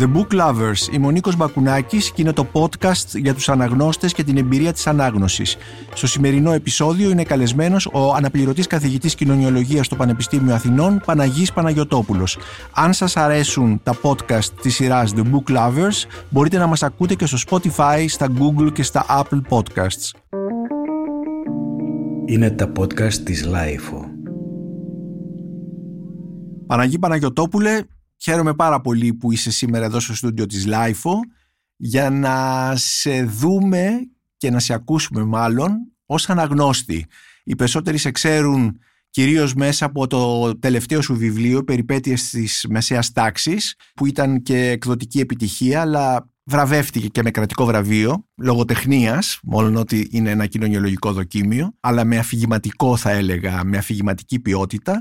The Book Lovers, είμαι ο Νίκος Μπακουνάκης και είναι το podcast για τους αναγνώστες και την εμπειρία της ανάγνωσης. Στο σημερινό επεισόδιο είναι καλεσμένος ο αναπληρωτής καθηγητής κοινωνιολογίας στο Πανεπιστήμιο Αθηνών, Παναγής Παναγιωτόπουλος. Αν σας αρέσουν τα podcast της σειράς The Book Lovers, μπορείτε να μας ακούτε και στο Spotify, στα Google και στα Apple Podcasts. Είναι τα podcast της Lifeo. Παναγή Παναγιωτόπουλε, Χαίρομαι πάρα πολύ που είσαι σήμερα εδώ στο στούντιο της Lifeo για να σε δούμε και να σε ακούσουμε μάλλον ως αναγνώστη. Οι περισσότεροι σε ξέρουν κυρίως μέσα από το τελευταίο σου βιβλίο «Περιπέτειες της μεσαίας τάξης» που ήταν και εκδοτική επιτυχία αλλά βραβεύτηκε και με κρατικό βραβείο λογοτεχνίας, μόλον ότι είναι ένα κοινωνιολογικό δοκίμιο, αλλά με αφηγηματικό θα έλεγα, με αφηγηματική ποιότητα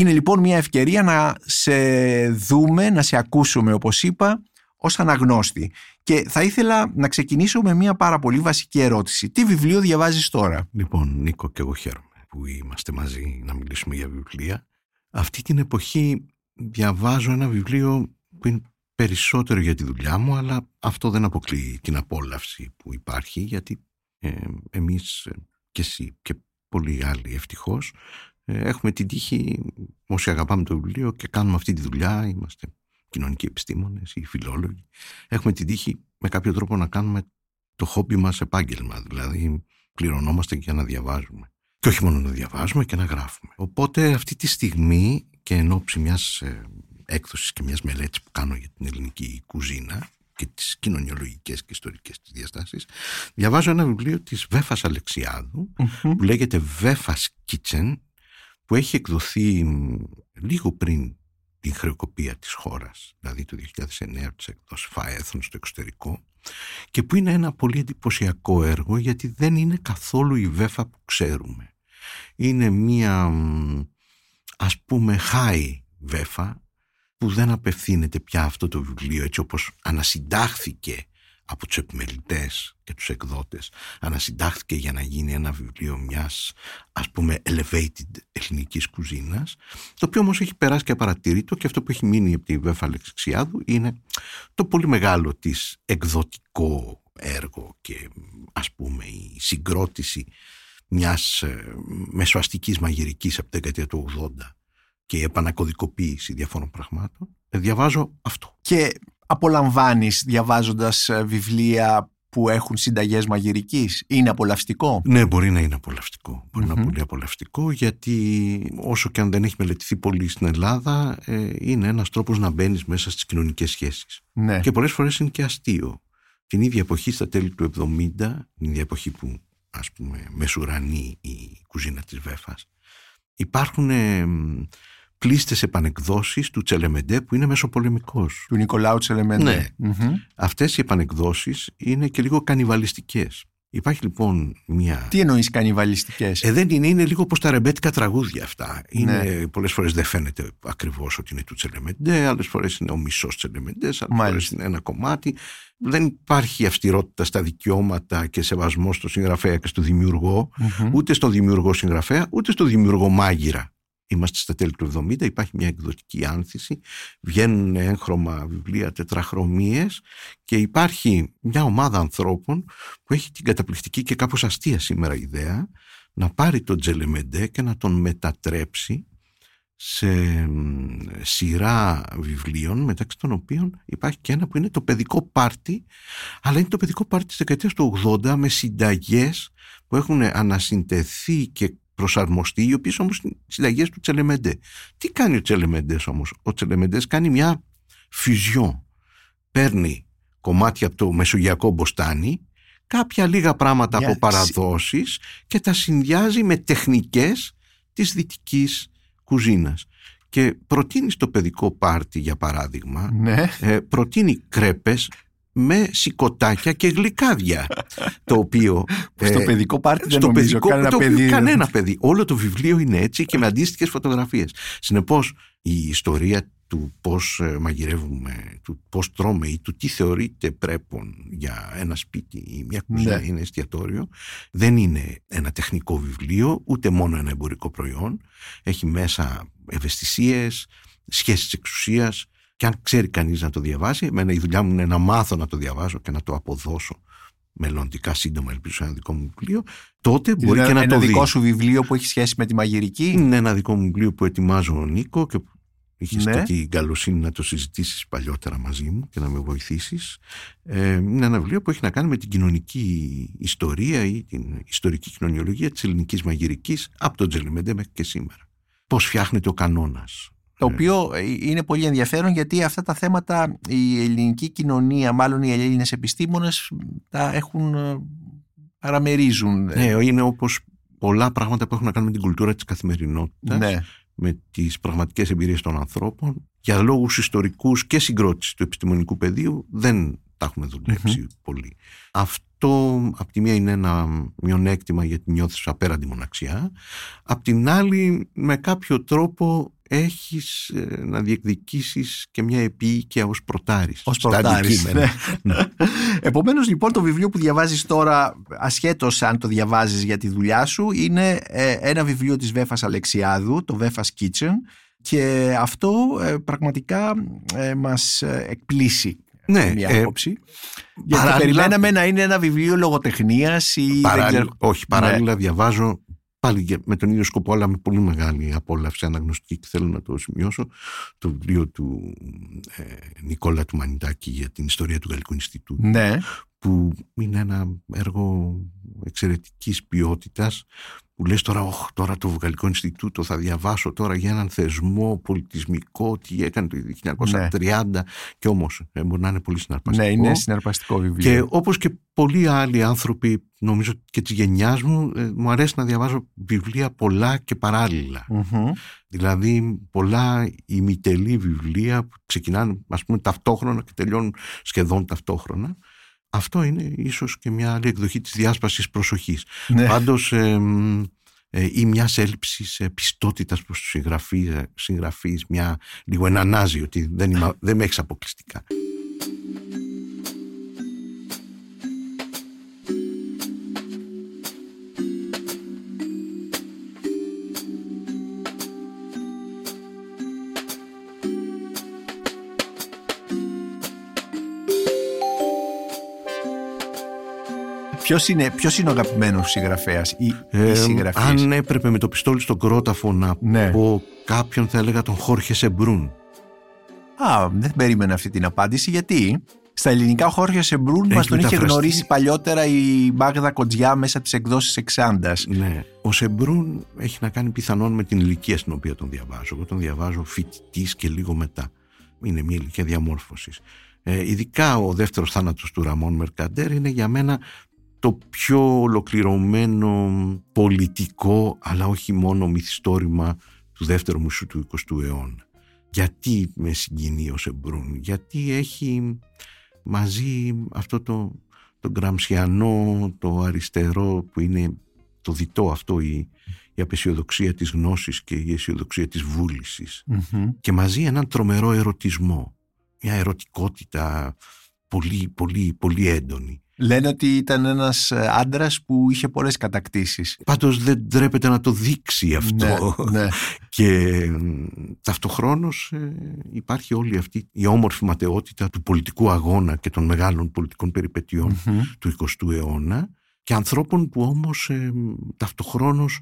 είναι λοιπόν μια ευκαιρία να σε δούμε, να σε ακούσουμε όπως είπα ως αναγνώστη. Και θα ήθελα να ξεκινήσω με μια πάρα πολύ βασική ερώτηση. Τι βιβλίο διαβάζεις τώρα; Λοιπόν Νίκο και εγώ χαίρομαι που είμαστε μαζί να μιλήσουμε για βιβλία. Αυτή την εποχή διαβάζω ένα βιβλίο που είναι περισσότερο για τη δουλειά μου αλλά αυτό δεν αποκλείει την απόλαυση που υπάρχει γιατί ε, εμείς ε, και εσύ και πολλοί άλλοι ευτυχώς ε, έχουμε την τύχη, όσοι αγαπάμε το βιβλίο και κάνουμε αυτή τη δουλειά, είμαστε κοινωνικοί επιστήμονες ή φιλόλογοι, έχουμε την τύχη με κάποιο τρόπο να κάνουμε το χόμπι μας επάγγελμα, δηλαδή πληρωνόμαστε για να διαβάζουμε. Και όχι μόνο να διαβάζουμε και να γράφουμε. Οπότε αυτή τη στιγμή και εν ώψη μιας ε, έκδοσης και μιας μελέτης που κάνω για την ελληνική κουζίνα και τις κοινωνιολογικές και ιστορικές της διαστάσεις διαβάζω ένα βιβλίο της Βέφας που λέγεται Βέφας Kitchen που έχει εκδοθεί λίγο πριν την χρεοκοπία της χώρας, δηλαδή το 2009 της εκδόσεις ΦΑΕΘΟΝ στο εξωτερικό και που είναι ένα πολύ εντυπωσιακό έργο γιατί δεν είναι καθόλου η βέφα που ξέρουμε. Είναι μία ας πούμε χάη βέφα που δεν απευθύνεται πια αυτό το βιβλίο έτσι όπως ανασυντάχθηκε από τους επιμελητές και τους εκδότες ανασυντάχθηκε για να γίνει ένα βιβλίο μιας ας πούμε elevated ελληνικής κουζίνας το οποίο όμως έχει περάσει και απαρατήρητο και αυτό που έχει μείνει από τη Βέφα Αλεξιάδου είναι το πολύ μεγάλο της εκδοτικό έργο και ας πούμε η συγκρότηση μιας ε, μεσοαστικής μαγειρικής από την δεκαετία του 80 και η επανακωδικοποίηση διαφόρων πραγμάτων ε, διαβάζω αυτό. Και απολαμβάνεις διαβάζοντας ε, βιβλία που έχουν συνταγές μαγειρικής; Είναι απολαυστικό; Ναι, μπορεί να είναι απολαυστικό. Μπορεί να είναι πολύ απολαυστικό γιατί όσο και αν δεν έχει μελετηθεί πολύ στην Ελλάδα ε, είναι ένας τρόπος να μπαίνεις μέσα στις κοινωνικές σχέσεις. Ναι. Και πολλές φορές είναι και αστείο. Την ίδια εποχή στα τέλη του 70, την ίδια εποχή που ας πούμε μεσουρανεί η κουζίνα της Βέφας υπάρχουν πλήστες επανεκδόσεις του Τσελεμεντέ που είναι μεσοπολεμικός. Του Νικολάου Τσελεμεντέ. Ναι. Αυτές οι επανεκδόσεις είναι και λίγο κανιβαλιστικές. Υπάρχει λοιπόν μια. Τι εννοείς κανιβαλιστικές; Ε, δεν είναι, είναι λίγο όπω τα ρεμπέτικα τραγούδια αυτά. Είναι, ναι. Πολλές φορές δεν φαίνεται ακριβώς ότι είναι του Τσελεμεντέ, άλλες φορές είναι ο μισός Τσελεμεντές, άλλες φορές είναι ένα κομμάτι. Δεν υπάρχει αυστηρότητα στα δικαιώματα και σεβασμό στο συγγραφέα και στο δημιουργό, ούτε στο δημιουργό συγγραφέα, ούτε στο δημιουργό μάγειρα. Είμαστε στα τέλη του 70, υπάρχει μια εκδοτική άνθηση, βγαίνουν έγχρωμα βιβλία, τετραχρωμίες και υπάρχει μια ομάδα ανθρώπων που έχει την καταπληκτική και κάπως αστεία σήμερα ιδέα να πάρει τον Τζελεμεντέ και να τον μετατρέψει σε σειρά βιβλίων μεταξύ των οποίων υπάρχει και ένα που είναι το παιδικό πάρτι αλλά είναι το παιδικό πάρτι της δεκαετίας του 80 με συνταγές που έχουν ανασυντεθεί και προσαρμοστεί, οι οποίες όμως είναι συνταγές του Τσελεμεντέ. Τι κάνει ο Τσελεμεντές όμως, Ο Τσελεμεντές κάνει μια φυζιό. Παίρνει κομμάτια από το μεσογειακό μποστάνι, κάποια λίγα πράγματα από παραδόσεις και τα συνδυάζει με τεχνικές της δυτικής κουζίνας. Και προτείνει στο παιδικό πάρτι, για παράδειγμα, ναι. ε, προτείνει κρέπες με σηκωτάκια και γλυκάδια. το οποίο. Στο ε, παιδικό πάρτι δεν νομίζω παιδικό, κανένα το παιδί. Κανένα παιδί. Όλο το βιβλίο είναι έτσι και με αντίστοιχες φωτογραφίες. Συνεπώς, η ιστορία του πώς ε, μαγειρεύουμε, του πώς τρώμε ή του τι θεωρείται πρέπον για ένα σπίτι ή μια κουζίνα ναι. είναι εστιατόριο δεν είναι ένα τεχνικό βιβλίο ούτε μόνο ένα εμπορικό προϊόν έχει μέσα ευαισθησίες, σχέσεις εξουσίας Και αν ξέρει κανείς να το διαβάσει, εμένα η δουλειά μου είναι να μάθω να το διαβάσω και να το αποδώσω μελλοντικά σύντομα ελπίζω ένα δικό μου βιβλίο, τότε μπορεί και να ένα το δει. δικό σου βιβλίο που έχει σχέση με τη μαγειρική; Είναι ένα δικό μου βιβλίο που ετοιμάζω ο Νίκο και είχες Ναι. και την καλοσύνη να το συζητήσεις παλιότερα μαζί μου και να με βοηθήσεις. Ε, είναι ένα βιβλίο που έχει να κάνει με την κοινωνική ιστορία ή την ιστορική κοινωνιολογία της ελληνικής μαγειρικής από τον Τζελιμεντέ μέχρι και σήμερα. Πώς φτιάχνεται ο κανόνας. Το οποίο ε, είναι πολύ ενδιαφέρον γιατί αυτά τα θέματα η ελληνική κοινωνία, μάλλον οι Έλληνες επιστήμονες τα έχουν ε, παραμερίζουν. Ναι, είναι όπως πολλά πράγματα που έχουν να κάνουν με την κουλτούρα της καθημερινότητας. ναι. με τις πραγματικές εμπειρίες των ανθρώπων για λόγους ιστορικούς και συγκρότησης του επιστημονικού πεδίου δεν τα έχουμε δουλέψει πολύ. Αυτό απ' τη μία είναι ένα μειονέκτημα γιατί νιώθεις απέραντη μοναξιά. Απ' την άλλη με κάποιο τρόπο έχεις ε, να διεκδικήσεις και μια επίοικια ως προτάρης. Ως στα προτάρης, αντικείμενα. ναι. Επομένως λοιπόν το βιβλίο που διαβάζεις τώρα ασχέτως αν το διαβάζεις για τη δουλειά σου είναι ε, ένα βιβλίο της Βέφας Αλεξιάδου, το Βέφας Kitchen και αυτό ε, πραγματικά ε, μας ε, εκπλήσει Ναι, μια ε, άποψη. Γιατί παράλληλα- περιμέναμε να είναι ένα βιβλίο λογοτεχνίας ή δεν Παράλληλα, ξέρω... όχι, παράλληλα διαβάζω πάλι και με τον ίδιο σκοπό, αλλά με πολύ μεγάλη απόλαυση αναγνωστική και θέλω να το σημειώσω, το βιβλίο του ε, Νικόλα του Μανιτάκη για την ιστορία του Γαλλικού Ινστιτούτου, Ναι, που είναι ένα έργο εξαιρετικής ποιότητας, που λες τώρα, «Οχ, τώρα το Γαλλικό Ινστιτούτο θα διαβάσω τώρα για έναν θεσμό πολιτισμικό, τι έκανε το 1930 και όμως ε, μπορεί να είναι πολύ συναρπαστικό. ναι, είναι συναρπαστικό βιβλίο. Και όπως και πολλοί άλλοι άνθρωποι, νομίζω και της γενιάς μου, ε, μου αρέσει να διαβάζω βιβλία πολλά και παράλληλα. Μμμ. Δηλαδή πολλά ημιτελή βιβλία που ξεκινάνε ας πούμε ταυτόχρονα και τελειώνουν σχεδόν ταυτόχρονα. Αυτό είναι ίσως και μια άλλη εκδοχή της διάσπασης προσοχής. Ναι. Πάντως ε, μ, ε, ή μιας έλλειψης ε, πιστότητας προς τους συγγραφείς, ε, συγγραφείς, μια λίγο ένα νάζι ότι δεν, είμαι, δεν με έχεις αποκλειστικά. Ποιος είναι, ποιος είναι ο αγαπημένος συγγραφέας ή Ε, η συγγραφής; αν έπρεπε με το πιστόλι στον κρόταφο να Ναι. πω κάποιον θα έλεγα τον Χόρχε Σεμπρούν. Α, δεν περίμενα αυτή την απάντηση γιατί στα ελληνικά ο Χόρχε Σεμπρούν Έχει μας τον είχε μεταφραστεί. γνωρίσει παλιότερα η Μάγδα Κοντζιά μέσα από τις εκδόσεις Εξάντας. Ναι. Ο Σεμπρούν έχει να κάνει πιθανόν με την ηλικία στην οποία τον διαβάζω. Εγώ τον διαβάζω φοιτητής και λίγο μετά. Είναι μια ηλικία διαμόρφωσης. Ε, ειδικά ο δεύτερος θάνατος του Ραμόν Μερκαντέρ είναι για μένα το πιο ολοκληρωμένο πολιτικό αλλά όχι μόνο μυθιστόρημα του δεύτερου μισού του 20ου αιώνα. Γιατί με συγκινεί ο Σεμπρούν, γιατί έχει μαζί αυτό το, το γκραμσιανό, το αριστερό που είναι το διτό αυτό η, η απεσιοδοξία της γνώσης και η αισιοδοξία της βούλησης Μμμ. και μαζί έναν τρομερό ερωτισμό μια ερωτικότητα πολύ πολύ πολύ έντονη Λένε ότι ήταν ένας ε, άντρας που είχε πολλές κατακτήσεις. πάντως δεν τρέπεται να το δείξει αυτό Ναι, ναι. και μ, ταυτοχρόνως ε, υπάρχει όλη αυτή η όμορφη ματαιότητα του πολιτικού αγώνα και των μεγάλων πολιτικών περιπετειών Μμμ. του 20ου αιώνα και ανθρώπων που όμως ε, ταυτοχρόνως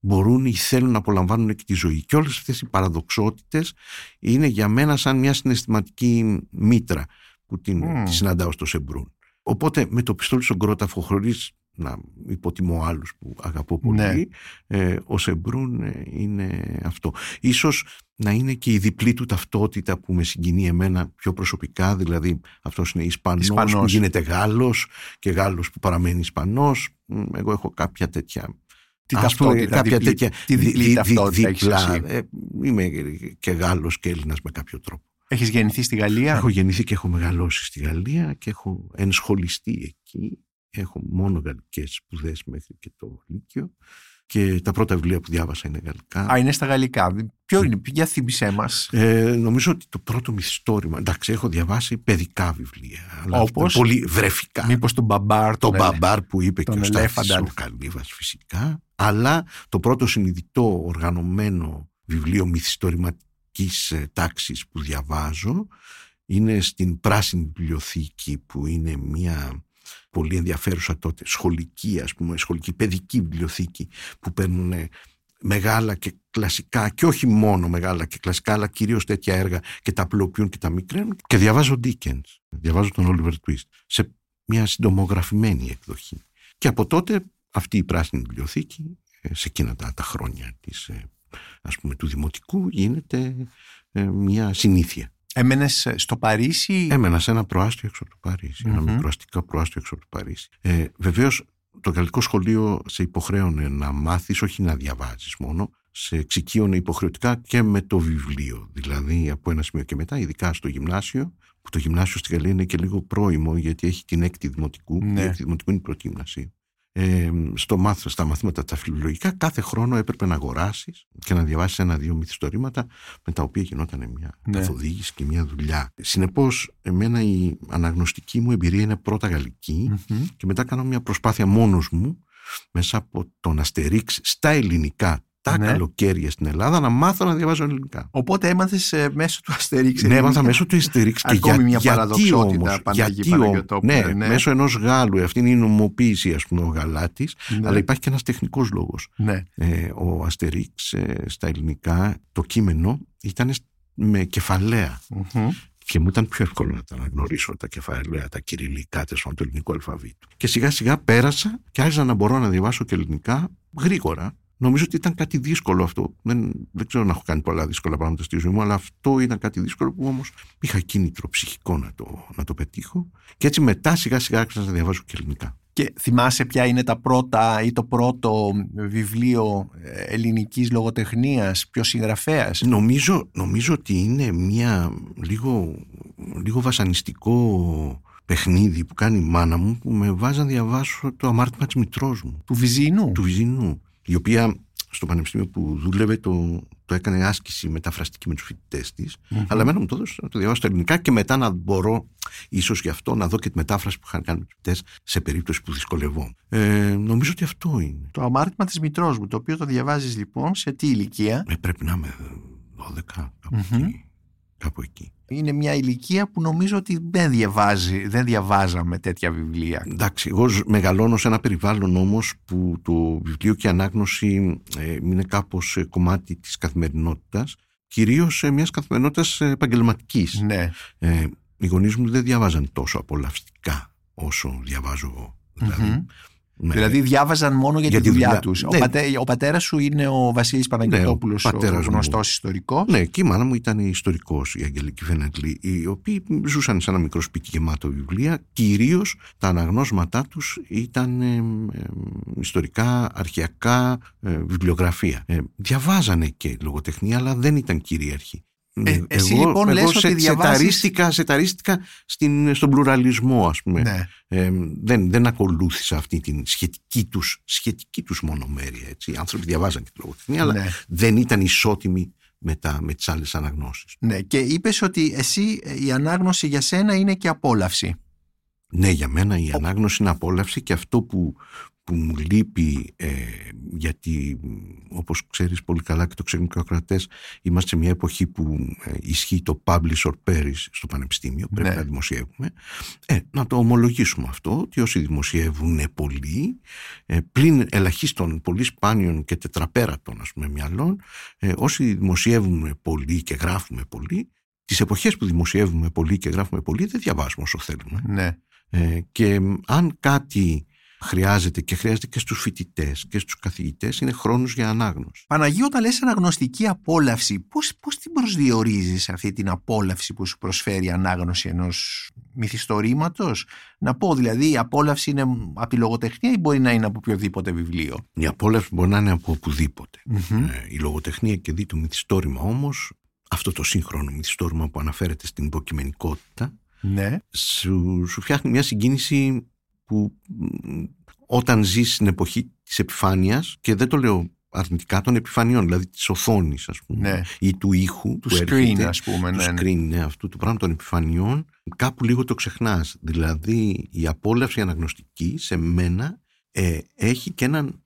μπορούν ή θέλουν να απολαμβάνουν και τη ζωή. Και όλες αυτές οι παραδοξότητες είναι για μένα σαν μια συναισθηματική μήτρα που την, Μμμ. τη συναντάω στο Σεμπρούν. Οπότε με το πιστόλι στον κρόταφο χωρίς να υποτιμώ άλλους που αγαπώ πολύ, Ναι. ε, ο Σεμπρούν ε, είναι αυτό. Ίσως να είναι και η διπλή του ταυτότητα που με συγκινεί εμένα πιο προσωπικά, δηλαδή αυτός είναι Ισπανός, Ισπανός. που γίνεται Γάλλος και Γάλλος που παραμένει Ισπανός. Μ, Εγώ έχω κάποια τέτοια Τι ας πούμε, ταυτότητα, κάποια διπλή- τέτοια τι διπλή δι- δι- ταυτότητα έχεις διπλά. εσύ. Ε, είμαι και Γάλλος και Έλληνας με κάποιο τρόπο. Έχεις γεννηθεί στη Γαλλία; Έχω γεννηθεί και έχω μεγαλώσει στη Γαλλία και έχω ενσχοληστεί εκεί. Έχω μόνο γαλλικές σπουδές μέχρι και το Λύκειο και τα πρώτα βιβλία που διάβασα είναι γαλλικά. Α, είναι στα γαλλικά. Ποιο είναι, για θύμισέ μας. Ε, νομίζω ότι το πρώτο μυθιστόρημα. Εντάξει, έχω διαβάσει παιδικά βιβλία. Αλλά Όπως; Πολύ βρεφικά. Μήπως τον Μπαμπάρ. Το τον ελε- μπαμπάρ που είπε και τον ο Στάθης ελέφαντα. ο Καλύβας φυσικά. Αλλά το πρώτο συνειδητό οργανωμένο βιβλίο ακαδημαϊκής ε, τάξης που διαβάζω. Είναι στην Πράσινη Βιβλιοθήκη που είναι μια πολύ ενδιαφέρουσα τότε σχολική ας πούμε, σχολική παιδική βιβλιοθήκη που παίρνουν μεγάλα και κλασικά και όχι μόνο μεγάλα και κλασικά αλλά κυρίως τέτοια έργα και τα απλοποιούν και τα μικραίνουν. Και διαβάζω Dickens, διαβάζω τον Oliver Twist σε μια συντομογραφημένη εκδοχή. Και από τότε αυτή η πράσινη βιβλιοθήκη ε, σε εκείνα τα, τα χρόνια της, ε, ας πούμε, του δημοτικού γίνεται ε, μια συνήθεια. Έμενες στο Παρίσι; Έμενα σε ένα προάστιο έξω από το Παρίσι. Mm-hmm. Ένα μικροαστικό προάστιο έξω από το Παρίσι. Ε, Βεβαίως το γαλλικό σχολείο σε υποχρέωνε να μάθεις, όχι να διαβάζεις μόνο, σε εξοικείωνε υποχρεωτικά και με το βιβλίο. Δηλαδή από ένα σημείο και μετά, ειδικά στο γυμνάσιο, που το γυμνάσιο στη Γαλλία είναι και λίγο πρόημο γιατί έχει την έκτη δημοτικού, ναι. η έκτη δημοτικού είναι η πρώτη γυμνασίου ε, στο μάθ, στα μαθήματα τα φιλολογικά κάθε χρόνο έπρεπε να αγοράσεις και να διαβάσεις ένα-δύο μυθιστορήματα με τα οποία γινόταν μια ναι. καθοδήγηση και μια δουλειά. Συνεπώς, εμένα η αναγνωστική μου εμπειρία είναι πρώτα και μετά κάνω μια προσπάθεια μόνος μου μέσα από τον Αστερίξ στα ελληνικά τα ναι. καλοκαίρια στην Ελλάδα να μάθω να διαβάζω ελληνικά. Οπότε έμαθες ε, μέσω του Αστερίξ. Ναι, έμαθα μέσω του Αστερίξ. και για, μια γιατί όμως. Γιατί όμως, ναι, ναι, μέσω ενός Γάλλου. Αυτή είναι η νομοποίηση, ας πούμε, ο Γαλάτης. Ναι. Αλλά υπάρχει και ένας τεχνικός λόγος. Ναι. Ε, ο Αστερίξ ε, στα ελληνικά, το κείμενο ήταν με κεφαλαία. Mm-hmm. Και μου ήταν πιο εύκολο να τα αναγνωρίσω τα κεφαλαία, τα κυριλικά, τέλο του ελληνικού αλφαβήτου. Και σιγά σιγά πέρασα και άρχισα να μπορώ να διαβάσω και ελληνικά γρήγορα Νομίζω ότι ήταν κάτι δύσκολο αυτό. Δεν, δεν ξέρω να έχω κάνει πολλά δύσκολα πράγματα στη ζωή μου, αλλά αυτό ήταν κάτι δύσκολο που όμως είχα κίνητρο ψυχικό να το, να το πετύχω. Και έτσι μετά σιγά σιγά άρχισα να διαβάζω και ελληνικά. Και θυμάσαι ποια είναι τα πρώτα ή το πρώτο βιβλίο ε, ελληνικής λογοτεχνίας, ποιο συγγραφέας; Νομίζω, νομίζω ότι είναι μια λίγο, λίγο βασανιστικό παιχνίδι που κάνει η μάνα μου που με βάζει να διαβάσω το αμάρτημα της μητρός μου. Του Βυζίνου; Του Βυζίνου η οποία στο πανεπιστήμιο που δούλευε το, το έκανε άσκηση μεταφραστική με τους φοιτητές της. Mm-hmm. Αλλά εμένα μου το έδωσε να το διαβάσω στα ελληνικά και μετά να μπορώ, ίσως γι' αυτό, να δω και τη μετάφραση που είχαν κάνει με τους φοιτητές σε περίπτωση που δυσκολευόμουν. Ε, νομίζω ότι αυτό είναι. Το αμάρτημα της μητρός μου, το οποίο το διαβάζεις λοιπόν σε τι ηλικία; Ε, πρέπει να είμαι 12, κάπου mm-hmm. εκεί. Κάπου εκεί είναι μια ηλικία που νομίζω ότι δεν διαβάζει, δεν διαβάζαμε τέτοια βιβλία. Εντάξει, εγώ μεγαλώνω σε ένα περιβάλλον όμως που το βιβλίο και η ανάγνωση ε, είναι κάπως ε, κομμάτι της καθημερινότητας, κυρίως ε, μιας καθημερινότητας επαγγελματικής. Ναι. Ε, οι γονείς μου δεν διαβάζαν τόσο απολαυστικά όσο διαβάζω εγώ. Δηλαδή, ναι. Δηλαδή διάβαζαν μόνο για, για τη δουλειά, δουλειά. τους. Ναι. Ο, πατέ, ο πατέρας σου είναι ο Βασίλης Παναγιώτοπουλος, ναι, ο γνωστός ιστορικός. Ναι, και η μάνα μου ήταν ιστορικός, η Αγγελική Φενεγκλή, οι οποίοι ζούσαν σε ένα μικρό σπίτι γεμάτο βιβλία. Κυρίως τα αναγνώσματά τους ήταν ε, ε, ιστορικά, αρχαιακά ε, βιβλιογραφία. Ε, διαβάζανε και λογοτεχνία, αλλά δεν ήταν κυρίαρχη. Ε, ναι, εσύ εγώ, λοιπόν εγώ λες σε, ότι διαβάσεις... σε ταρίστηκα στην, στον πλουραλισμό ας πούμε. Ναι. Ε, δεν, δεν ακολούθησα αυτή την σχετική τους, σχετική τους μονομέρεια. Έτσι. Οι άνθρωποι διαβάζαν και τη λογοτεχνία αλλά ναι. δεν ήταν ισότιμοι με, τα, με τις άλλες αναγνώσεις. Ναι και είπες ότι εσύ η ανάγνωση για σένα είναι και απόλαυση. Ναι, για μένα η ανάγνωση είναι απόλαυση και αυτό που, που μου λείπει ε, γιατί όπως ξέρεις πολύ καλά και το ξέρουν και οι είμαστε σε μια εποχή που ε, ισχύει το publish or perish στο πανεπιστήμιο πρέπει ναι. να δημοσιεύουμε ε, να το ομολογήσουμε αυτό ότι όσοι δημοσιεύουν πολύ ε, πλην ελαχίστων πολύ σπάνιων και τετραπέρατων ας πούμε μυαλών ε, όσοι δημοσιεύουμε πολύ και γράφουμε πολύ τις εποχές που δημοσιεύουμε πολύ και γράφουμε πολύ δεν διαβάζουμε όσο θέλουμε ναι. ε, και αν κάτι χρειάζεται και χρειάζεται και στους φοιτητές και στους καθηγητές είναι χρόνος για ανάγνωση. Παναγία όταν λες αναγνωστική απόλαυση πώς, πώς την προσδιορίζεις αυτή την απόλαυση που σου προσφέρει η ανάγνωση ενός μυθιστορήματος; Να πω δηλαδή η απόλαυση είναι από τη λογοτεχνία ή μπορεί να είναι από οποιοδήποτε βιβλίο; Η απόλαυση μπορεί να είναι από οπουδήποτε. Mm-hmm. Ε, η λογοτεχνία και δει το μυθιστόρημα όμως αυτό το σύγχρονο μυθιστόρημα που αναφέρεται στην υποκειμενικότητα ναι. σου, σου φτιάχνει μια συγκίνηση που όταν ζεις στην εποχή της επιφάνειας και δεν το λέω αρνητικά των επιφανειών, δηλαδή της οθόνης ας πούμε ναι. ή του ήχου του screen έρχεται, ας πούμε του ναι, ναι. screen, ναι, αυτού του πράγμα των επιφανειών κάπου λίγο το ξεχνάς δηλαδή η απόλαυση αναγνωστική σε μένα ε, έχει και έναν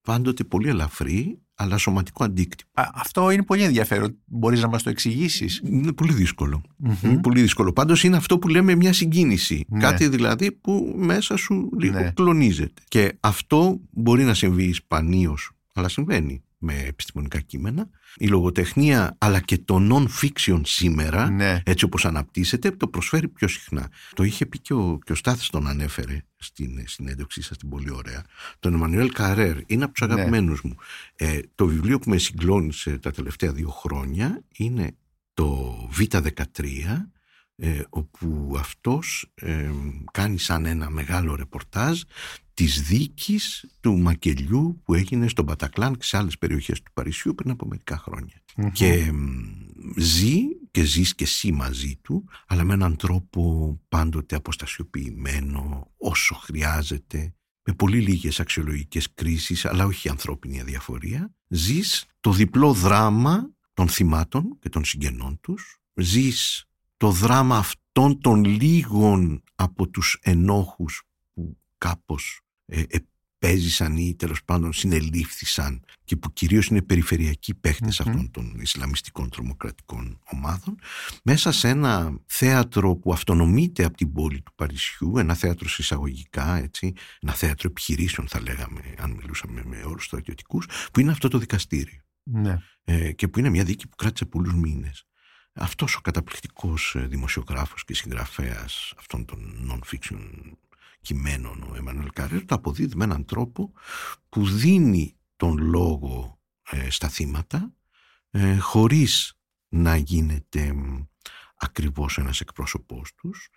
πάντοτε πολύ ελαφρύ αλλά σωματικό αντίκτυπο. αυτό είναι πολύ ενδιαφέρον. Μπορείς να μας το εξηγήσεις; Είναι πολύ δύσκολο. Είναι πολύ δύσκολο. Πάντως είναι αυτό που λέμε μια συγκίνηση. Ναι. Κάτι δηλαδή που μέσα σου λίγο ναι. κλονίζεται. Και αυτό μπορεί να συμβεί σπανίως, αλλά συμβαίνει με επιστημονικά κείμενα. Η λογοτεχνία αλλά και το non-fiction σήμερα, ναι. έτσι όπως αναπτύσσεται, το προσφέρει πιο συχνά. Το είχε πει και ο, και ο Στάθης τον ανέφερε στην συνέντευξή σας την πολύ ωραία. Τον Εμμανουέλ Καρέρ είναι από τους ναι. αγαπημένους μου. Ε, το βιβλίο που με συγκλώνησε τα τελευταία δύο χρόνια είναι το Β13 ε, όπου αυτός ε, κάνει σαν ένα μεγάλο ρεπορτάζ της δίκης του μακελιού που έγινε στον Πατακλάν και σε άλλες περιοχές του Παρισιού πριν από μερικά Και ζει και ζεις και εσύ μαζί του, αλλά με έναν τρόπο πάντοτε αποστασιοποιημένο, όσο χρειάζεται, με πολύ λίγες αξιολογικές κρίσεις, αλλά όχι ανθρώπινη αδιαφορία. Ζεις το διπλό δράμα των θυμάτων και των συγγενών τους. Ζεις το δράμα αυτών των λίγων από τους ενόχους που κάπως ε, επέζησαν ή τέλος πάντων συνελήφθησαν και που κυρίως είναι περιφερειακοί αυτών των Ισλαμιστικών τρομοκρατικών ομάδων μέσα σε ένα θέατρο που αυτονομείται από την πόλη του Παρισιού ένα θέατρο εισαγωγικά έτσι, ένα θέατρο επιχειρήσεων θα λέγαμε αν μιλούσαμε με όρους στρατιωτικούς που είναι αυτό το δικαστήριο. Ναι. ε, και που είναι μια δίκη που κράτησε πολλούς μήνες αυτός ο καταπληκτικός ε, δημοσιογράφος και συγγραφέας αυτών των non-fiction κειμένων ο Εμμανουέλ Καρέρ το αποδίδει με έναν τρόπο που δίνει τον λόγο ε, στα θύματα ε, χωρίς να γίνεται ακριβώς ένας εκπρόσωπός τους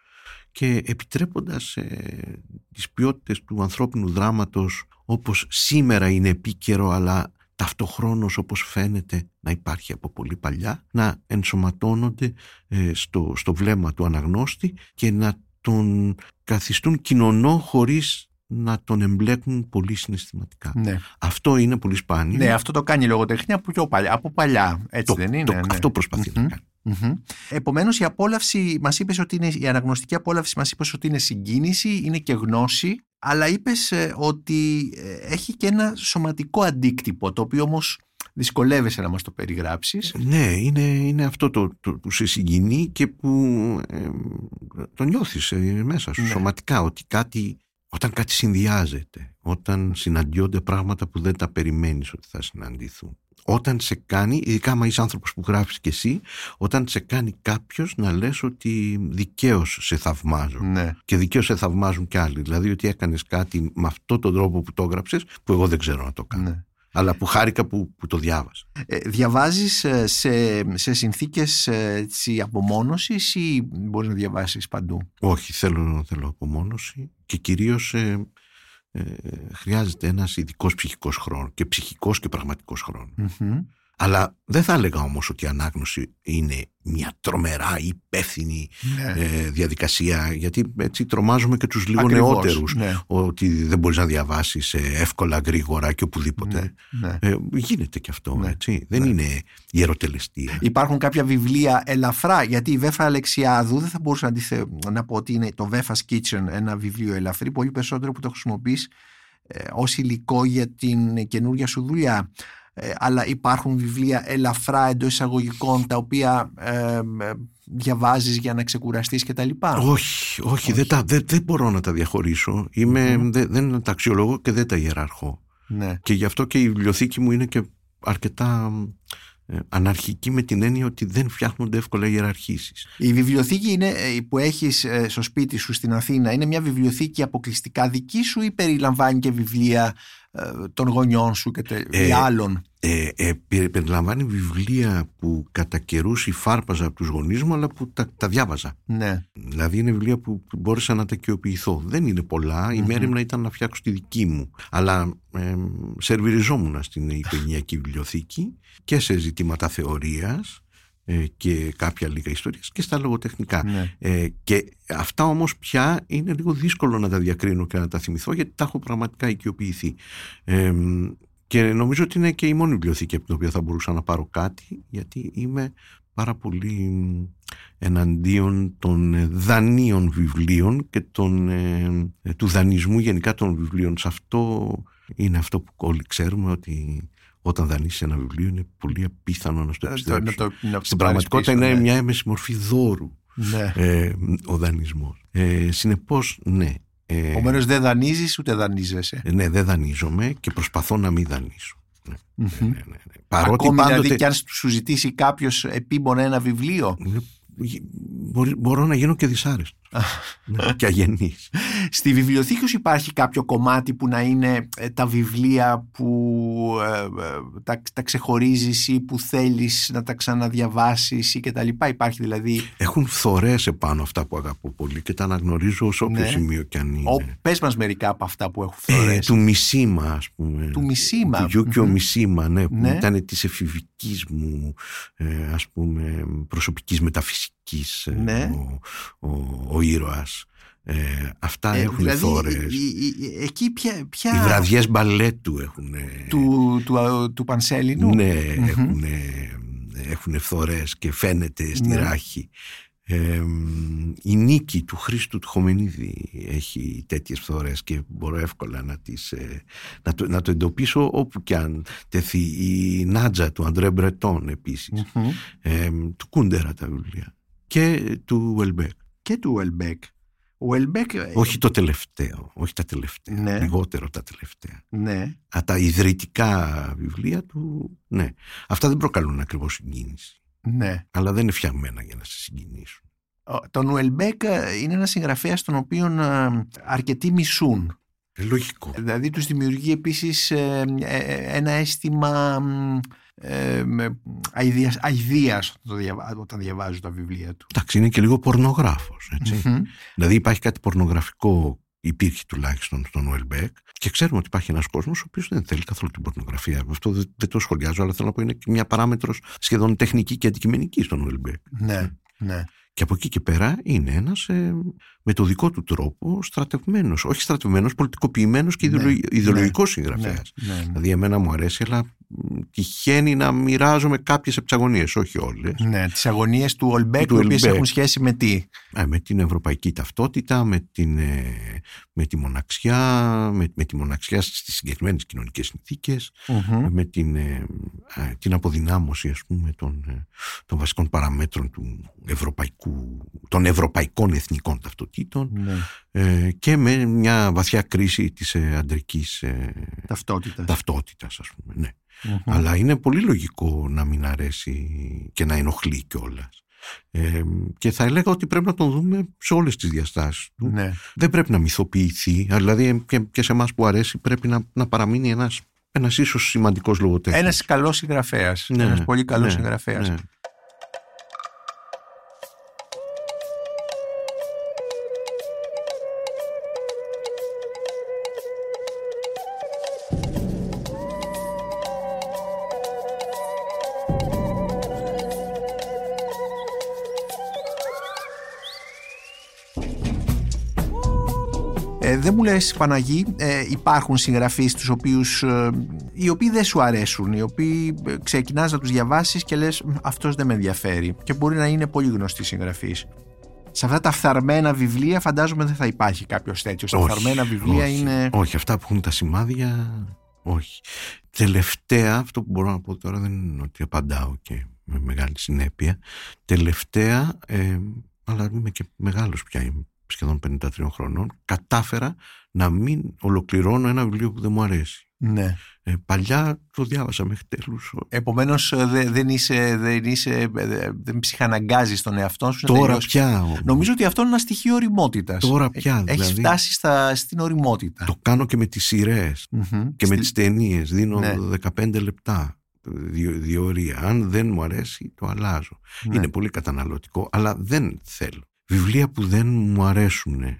και επιτρέποντας ε, τις ποιότητες του ανθρώπινου δράματος όπως σήμερα είναι επίκαιρο αλλά ταυτοχρόνως όπως φαίνεται να υπάρχει από πολύ παλιά να ενσωματώνονται ε, στο, στο βλέμμα του αναγνώστη και να τον καθιστούν κοινωνό χωρίς να τον εμπλέκουν πολύ συναισθηματικά. Ναι. Αυτό είναι πολύ σπάνιο. Ναι, αυτό το κάνει η λογοτεχνία από, πιο παλιά, από παλιά. Έτσι δεν είναι. ναι. Αυτό προσπαθεί να κάνει. Mm-hmm. Επομένως η απόλαυση μας είπες ότι είναι, η αναγνωστική απόλαυση μας είπες ότι είναι συγκίνηση, είναι και γνώση, αλλά είπες ε, ότι ε, έχει και ένα σωματικό αντίκτυπο, το οποίο όμως δυσκολεύεσαι να μας το περιγράψεις. Ναι, είναι, είναι αυτό το, το, που σε συγκινεί και που ε, το νιώθεις μέσα σου ναι. σωματικά, ότι κάτι, όταν κάτι συνδυάζεται, όταν συναντιόνται πράγματα που δεν τα περιμένεις ότι θα συναντηθούν όταν σε κάνει, ειδικά άμα είσαι άνθρωπος που γράφεις και εσύ, όταν σε κάνει κάποιος να λες ότι δικαίως σε θαυμάζουν ναι. και δικαίως σε θαυμάζουν κι άλλοι. Δηλαδή ότι έκανες κάτι με αυτόν τον τρόπο που το έγραψες που εγώ δεν ξέρω να το κάνω. Ναι. Αλλά που χάρηκα που, που το διάβασα. Ε, διαβάζεις ε, σε, σε συνθήκες ε, απομόνωσης ή μπορείς να διαβάσεις παντού; Όχι, θέλω, θέλω απομόνωση και κυρίως ε, ε, χρειάζεται ένας ειδικός ψυχικός χρόνος και ψυχικός και πραγματικός Αλλά δεν θα έλεγα όμως ότι η ανάγνωση είναι μια τρομερά υπεύθυνη ναι. ε, διαδικασία γιατί έτσι τρομάζουμε και τους λίγο Ακριβώς, νεότερους ναι. ότι δεν μπορείς να διαβάσεις ε, εύκολα, γρήγορα και οπουδήποτε. Ναι, ε, γίνεται και αυτό, έτσι. Δεν είναι ιεροτελεστία. Υπάρχουν κάποια βιβλία ελαφρά γιατί η Βέφα Αλεξιάδου δεν θα μπορούσα να, διθε... να πω ότι είναι το Βέφα's Kitchen ένα βιβλίο ελαφρύ πολύ περισσότερο που το χρησιμοποιείς ε, ως υλικό για την καινούργια σου δουλειά. Ε, αλλά υπάρχουν βιβλία ελαφρά εντός εισαγωγικών τα οποία ε, ε, διαβάζεις για να ξεκουραστείς και τα λοιπά; Όχι, όχι, Δεν, τα, δεν, δεν μπορώ να τα διαχωρίσω. Είμαι, δεν, δεν τα αξιολογώ και δεν τα ιεραρχώ. Ναι. Και γι' αυτό και η βιβλιοθήκη μου είναι και αρκετά ε, αναρχική με την έννοια ότι δεν φτιάχνονται εύκολα ιεραρχήσεις. Η βιβλιοθήκη είναι, που έχεις στο σπίτι σου στην Αθήνα είναι μια βιβλιοθήκη αποκλειστικά δική σου ή περιλαμβάνει και βιβλία ε, των γονιών σου και ε, άλλων. Ε, ε, περιλαμβάνει βιβλία που κατά καιρούς υφάρπαζα από τους γονείς μου αλλά που τα, τα διάβαζα. Ναι. Δηλαδή είναι βιβλία που μπόρεσα να τα οικειοποιηθώ. Δεν είναι πολλά. Η μέρη μου ήταν να φτιάξω τη δική μου. Αλλά ε, σερβιριζόμουν στην οικογενειακή βιβλιοθήκη και σε ζητήματα θεωρίας ε, και κάποια λίγα ιστορίες και στα λογοτεχνικά. Ναι. Ε, και αυτά όμως πια είναι λίγο δύσκολο να τα διακρίνω και να τα θυμηθώ γιατί τα έχω πραγματικά οικειοποιηθεί. Ε, και νομίζω ότι είναι και η μόνη βιβλιοθήκη από την οποία θα μπορούσα να πάρω κάτι γιατί είμαι πάρα πολύ εναντίον των δανείων βιβλίων και των, του δανεισμού γενικά των βιβλίων. Σε αυτό είναι αυτό που όλοι ξέρουμε ότι όταν δανείσει ένα βιβλίο είναι πολύ απίθανο να στο Ε, το- επιστρέψει. να το- να το Στην πάρεις πραγματικότητα πίσω, είναι ναι. μια έμεση μορφή δώρου Ναι. ε, ο δανεισμός. Ε, συνεπώς, ναι. Ε, Επομένως δεν δανείζεις ούτε δανείζεσαι. ναι, δεν δανείζομαι και προσπαθώ να μην δανείσω. Ναι, Μμμ. ναι, ναι, ναι. Παρότι Ακόμη πάντοτε... δηλαδή και αν σου ζητήσει κάποιος επίμονα ένα βιβλίο. Είναι- μπορεί- μπορώ να γίνω και δυσάρεστο ναι, και αγενής. Στη βιβλιοθήκης σου υπάρχει κάποιο κομμάτι που να είναι ε, τα βιβλία που ε, ε, τα, τα ξεχωρίζεις ή που θέλεις να τα ξαναδιαβάσεις ή και τα λοιπά; Υπάρχει δηλαδή... Έχουν φθορές επάνω αυτά που αγαπώ πολύ και τα αναγνωρίζω σε όποιο Ναι. σημείο κι αν είναι. Ο, πες μας μερικά από αυτά που έχουν Ε, φθορές. του Μισίμα, ας πούμε. Του Μισίμα. Του Γιούκιο Μμμ. Μισίμα, ναι, που Ναι. ήταν της εφηβικής μου, ε, ας πούμε, προσωπικής μεταφυσικής ε, Ναι. ο, ο, ο ήρωας. Ε, αυτά Ε, έχουν δηλαδή, φθορές. η- η- η- εκεί ποια... ποια Οι βραδιές μπαλέτου έχουν. του, του, του Πανσέλινου; Ναι, Μμμ. έχουν, έχουν φθορές και φαίνεται στη Ναι. ράχη. Ε, η νίκη του Χρήστου του Χομενίδη έχει τέτοιες φθορές και μπορώ εύκολα να, τις, ε, να, το, να το εντοπίσω όπου και αν τεθεί η Νάτζα του Αντρέ Μπρετόν επίσης Μμμ. ε, του Κούντερα τα βιβλία και του Ουελμπέκ Και του Ουελμπέκ. Ο Ουελμπέκ... ε, όχι το τελευταίο όχι τα τελευταία, Ναι. λιγότερο τα τελευταία Ναι. Α, τα ιδρυτικά βιβλία του ναι, αυτά δεν προκαλούν ακριβώς συγκίνηση Ναι. αλλά δεν είναι φτιαγμένα για να σε συγκινήσουν. Ο- Τον Ουελμπέκ ε, είναι ένας συγγραφέας τον οποίο ε, αρκετοί μισούν. Ε, λογικό. Δηλαδή τους δημιουργεί επίσης ε, ε, ε, ένα αίσθημα μ, ε, με αηδίας, αηδίας όταν, το διαβα- όταν διαβάζω τα βιβλία του. Εντάξει, είναι και λίγο πορνογράφος, έτσι. Μμμ. Δηλαδή υπάρχει κάτι πορνογραφικό, υπήρχε τουλάχιστον στον Ουελμπέκ και ξέρουμε ότι υπάρχει ένας κόσμος ο οποίος δεν θέλει καθόλου την πορνογραφία. Αυτό δεν, δεν το σχολιάζω, αλλά θέλω να πω είναι και μια παράμετρος σχεδόν τεχνική και αντικειμενική στον Ουελμπέκ. Ναι, ναι. Και από εκεί και πέρα είναι ένας ε, με το δικό του τρόπο στρατευμένος, όχι στρατευμένος, πολιτικοποιημένος και Ναι, ιδεολογικός ναι, ιδεολογικός Ναι, συγγραφέας. ναι, ναι. Δηλαδή εμένα μου αρέσει, αλλά μ, τυχαίνει να μοιράζομαι κάποιες αγωνίες, όχι όλες. Ναι, τις αγωνίες του Ουελμπέκ, Του οι οποίες Ουελμπέκ. έχουν σχέση με τι; Ε, με την ευρωπαϊκή ταυτότητα, με, την, ε, με τη μοναξιά, με, με τη μοναξιά στις συγκεκριμένες κοινωνικές συνθήκες, Μμμ. με την, ε, ε, την αποδυνάμωση ας πούμε των, ε, των βασικών παραμέτρων του ευρωπαϊκού, των ευρωπαϊκών εθνικών ταυτοτήτων Ναι, ε, και με μια βαθιά κρίση της ε, αντρικής ε, ταυτότητας. ταυτότητας ας πούμε. Ναι. Μμμ. Αλλά είναι πολύ λογικό να μην αρέσει και να ενοχλεί κιόλας. Ε, και θα έλεγα ότι πρέπει να τον δούμε σε όλες τις διαστάσεις του. Ναι. Δεν πρέπει να μυθοποιηθεί, δηλαδή και, και σε εμάς που αρέσει πρέπει να, να παραμείνει ένας, ένας ίσως σημαντικός λογοτέχνης. Ένας καλός συγγραφέας. Ναι, ένας πολύ καλός ναι, συγγραφέας. ναι. Λες Παναγί, ε, υπάρχουν συγγραφείς τους οποίους, ε, οι οποίοι δεν σου αρέσουν, οι οποίοι ε, ξεκινάς να τους διαβάσεις και λες «Μ, αυτός δεν με ενδιαφέρει και μπορεί να είναι πολύ γνωστή συγγραφής. Σε αυτά τα φθαρμένα βιβλία φαντάζομαι δεν θα υπάρχει κάποιος τέτοιος. Τα Όχι, φθαρμένα βιβλία όχι, είναι... Όχι, αυτά που έχουν τα σημάδια, όχι. Τελευταία, αυτό που μπορώ να πω τώρα δεν είναι ότι απαντάω και με μεγάλη συνέπεια. Τελευταία, ε, αλλά είμαι και μεγάλος πια, είμαι σχεδόν 53 χρονών, κατάφερα να μην ολοκληρώνω ένα βιβλίο που δεν μου αρέσει. Ναι. Ε, παλιά το διάβασα μέχρι τέλους. Επομένως ε, δε- δεν είσαι, δεν είσαι, ε, δε- δεν ψυχαναγκάζεις τον εαυτό σου. να Τώρα τελειώσεις. πια όμως. Νομίζω ότι αυτό είναι ένα στοιχείο οριμότητας. Τώρα πια, Έχει δηλαδή. φτάσει στα, στην οριμότητα. Το κάνω και με τις σειρές Μμμ. και με Στη- τις ταινίες. Δίνω Ναι. 15 λεπτά διο- διορία. Αν δεν μου αρέσει το αλλάζω. Ναι. Είναι πολύ καταναλωτικό, αλλά δεν θέλω. Βιβλία που δεν μου αρέσουν. Ε,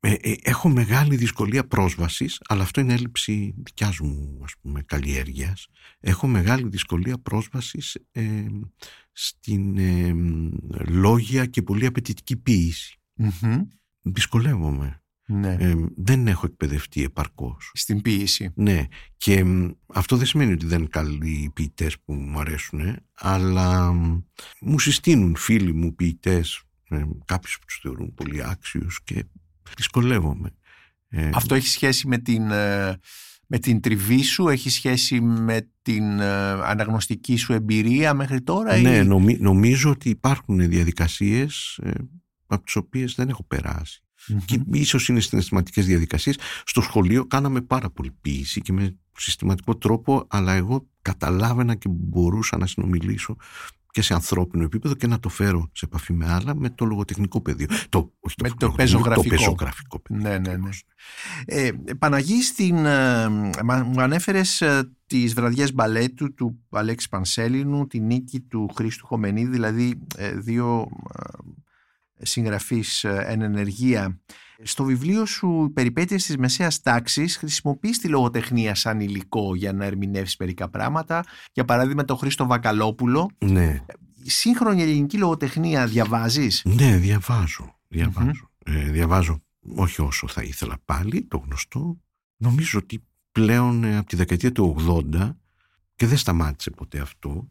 ε, έχω μεγάλη δυσκολία πρόσβασης, αλλά αυτό είναι έλλειψη δικιάς μου ας πούμε, καλλιέργειας. Έχω μεγάλη δυσκολία πρόσβασης ε, στην ε, λόγια και πολύ απαιτητική ποίηση. Μμμ. Δυσκολεύομαι. Ναι. Ε, δεν έχω εκπαιδευτεί επαρκώς. Στην ποίηση. Ναι, και μ, αυτό δεν σημαίνει ότι δεν είναι καλοί ποιητές που μου αρέσουν, αλλά μ, μου συστήνουν φίλοι μου ποιητές, ε, κάποιους που τους θεωρούν πολύ άξιους και δυσκολεύομαι. Ε, Αυτό έχει σχέση με την, ε, με την τριβή σου, έχει σχέση με την ε, αναγνωστική σου εμπειρία μέχρι τώρα. Ναι, ή... νομίζω ότι υπάρχουν διαδικασίες ε, από τις οποίες δεν έχω περάσει. Mm-hmm. Και ίσως είναι συναισθηματικές διαδικασίες. Στο σχολείο κάναμε πάρα πολύ ποιήση και με συστηματικό τρόπο, αλλά εγώ καταλάβαινα και μπορούσα να συνομιλήσω και σε ανθρώπινο επίπεδο και να το φέρω σε επαφή με άλλα με το λογοτεχνικό πεδίο. Το, όχι το, με το, πεζογραφικό. πεδίο. Ναι, ναι, ναι. Ε, Παναγί, στην, ε, μου ανέφερες ε, τις βραδιές μπαλέτου του Αλέξη Πανσέλινου, τη νίκη του Χρήστου Χομενίδη, δηλαδή ε, δύο ε, συγγραφείς εν ενεργεία στο βιβλίο σου «Περιπέτειες της μεσαίας τάξης» χρησιμοποιείς τη λογοτεχνία σαν υλικό για να ερμηνεύσεις μερικά πράγματα. Για παράδειγμα το Χρήστο Βακαλόπουλο. Ναι. Σύγχρονη ελληνική λογοτεχνία διαβάζεις; Ναι, διαβάζω. Διαβάζω. Ε, διαβάζω όχι όσο θα ήθελα πάλι, το γνωστό. Νομίζω ότι πλέον ε, από τη δεκαετία του 80 και δεν σταμάτησε ποτέ αυτό